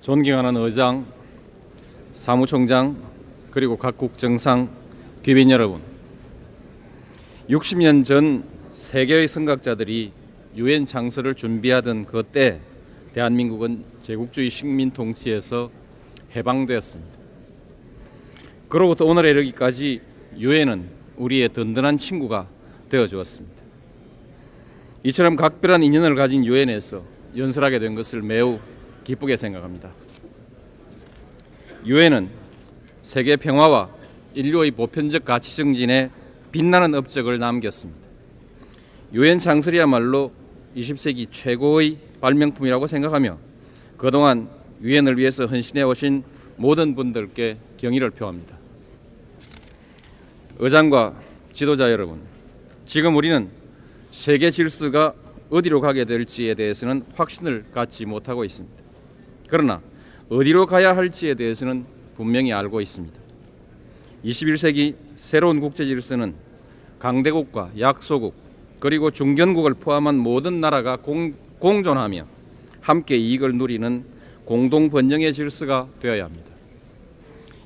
존경하는 의장, 사무총장, 그리고 각국 정상, 귀빈 여러분. 60년 전 세계의 선각자들이 유엔 창설을 준비하던 그때 대한민국은 제국주의 식민 통치에서 해방되었습니다. 그로부터 오늘에 이르기까지 유엔은 우리의 든든한 친구가 되어 주었습니다. 이처럼 각별한 인연을 가진 유엔에서 연설하게 된 것을 매우 기쁘게 생각합니다. 유엔은 세계 평화와 인류의 보편적 가치 정진에 빛나는 업적을 남겼습니다. 유엔 창설이야말로 20세기 최고의 발명품이라고 생각하며 그동안 유엔을 위해서 헌신해 오신 모든 분들께 경의를 표합니다. 의장과 지도자 여러분, 지금 우리는 세계 질서가 어디로 가게 될지에 대해서는 확신을 갖지 못하고 있습니다. 그러나 어디로 가야 할지에 대해서는 분명히 알고 있습니다. 21세기 새로운 국제 질서는 강대국과 약소국 그리고 중견국을 포함한 모든 나라가 공, 공존하며 함께 이익을 누리는 공동 번영의 질서가 되어야 합니다.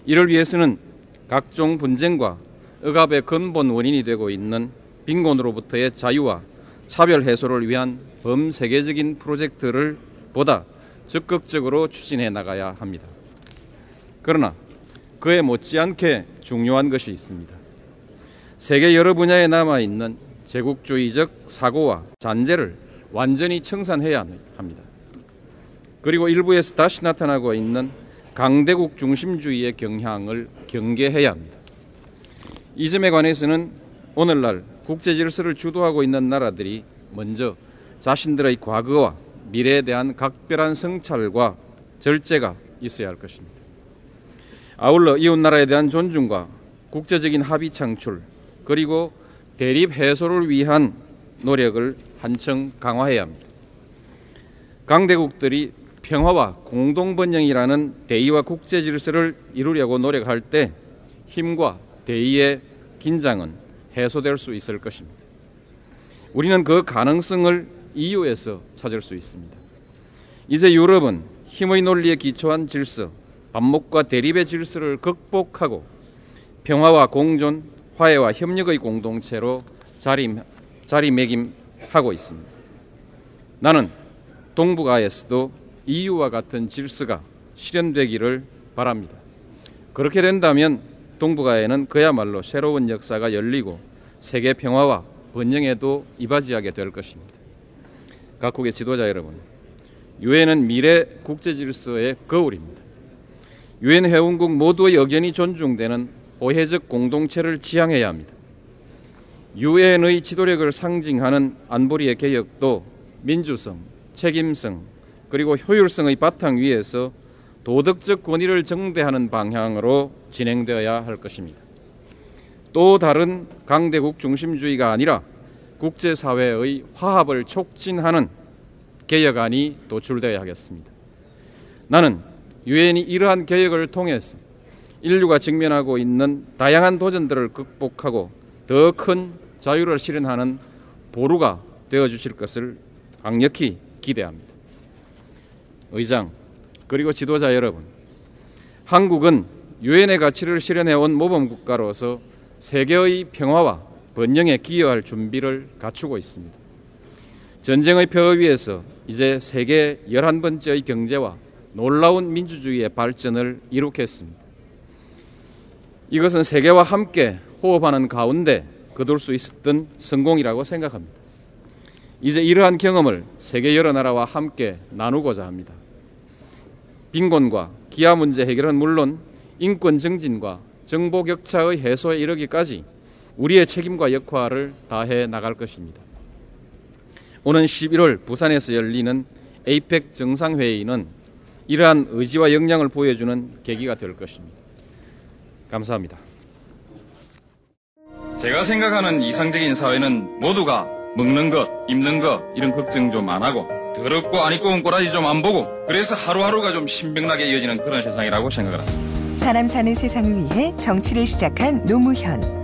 이를 위해서는 각종 분쟁과 억압의 근본 원인이 되고 있는 빈곤으로부터의 자유와 차별 해소를 위한 범세계적인 프로젝트를 보다 적극적으로 추진해 나가야 합니다. 그러나 그에 못지않게 중요한 것이 있습니다. 세계 여러 분야에 남아 있는 제국주의적 사고와 잔재를 완전히 청산해야 합니다. 그리고 일부에서 다시 나타나고 있는 강대국 중심주의의 경향을 경계해야 합니다. 이 점에 관해서는 오늘날 국제 질서를 주도하고 있는 나라들이 먼저 자신들의 과거와 미래에 대한 각별한 성찰과 절제가 있어야 할 것입니다. 아울러 이웃 나라에 대한 존중과 국제적인 합의 창출 그리고 대립 해소를 위한 노력을 한층 강화해야 합니다. 강대국들이 평화와 공동 번영이라는 대의와 국제 질서를 이루려고 노력할 때 힘과 대의의 긴장은 해소될 수 있을 것입니다. 우리는 그 가능성을 EU에서 찾을 수 있습니다. 이제 유럽은 힘의 논리에 기초한 질서, 반목과 대립의 질서를 극복하고 평화와 공존, 화해와 협력의 공동체로 자리, 자리매김하고 있습니다. 나는 동북아에서도 EU와 같은 질서가 실현되기를 바랍니다. 그렇게 된다면 동북아에는 그야말로 새로운 역사가 열리고 세계 평화와 번영에도 이바지하게 될 것입니다. 각국의 지도자 여러분, 유엔은 미래 국제 질서의 거울입니다. 유엔 회원국 모두의 의견이 존중되는 호혜적 공동체를 지향해야 합니다. 유엔의 지도력을 상징하는 안보리의 개혁도 민주성, 책임성, 그리고 효율성의 바탕 위에서 도덕적 권위를 정대하는 방향으로 진행되어야 할 것입니다. 또 다른 강대국 중심주의가 아니라 국제사회의 화합을 촉진하는 개혁안이 도출되어야 하겠습니다. 나는 유엔이 이러한 개혁을 통해서 인류가 직면하고 있는 다양한 도전들을 극복하고 더 큰 자유를 실현하는 보루가 되어 주실 것을 강력히 기대합니다. 의장 그리고 지도자 여러분, 한국은 유엔의 가치를 실현해 온 모범 국가로서 세계의 평화와 번영에 기여할 준비를 갖추고 있습니다. 전쟁의 표 위에서 이제 세계 11번째의 경제와 놀라운 민주주의의 발전을 이룩했습니다. 이것은 세계와 함께 호흡하는 가운데 거둘 수 있었던 성공이라고 생각합니다. 이제 이러한 경험을 세계 여러 나라와 함께 나누고자 합니다. 빈곤과 기아 문제 해결은 물론 인권 증진과 정보 격차의 해소에 이르기까지 우리의 책임과 역할을 다해 나갈 것입니다. 오는 11월 부산에서 열리는 에이펙 정상회의는 이러한 의지와 역량을 보여주는 계기가 될 것입니다. 감사합니다. 제가 생각하는 이상적인 사회는 모두가 먹는 것, 입는 것 이런 걱정 좀 안 하고 더럽고 안 입고 온 꼬라지 좀 안 보고 그래서 하루하루가 좀 신명나게 이어지는 그런 세상이라고 생각을 합니다. 사람 사는 세상을 위해 정치를 시작한 노무현.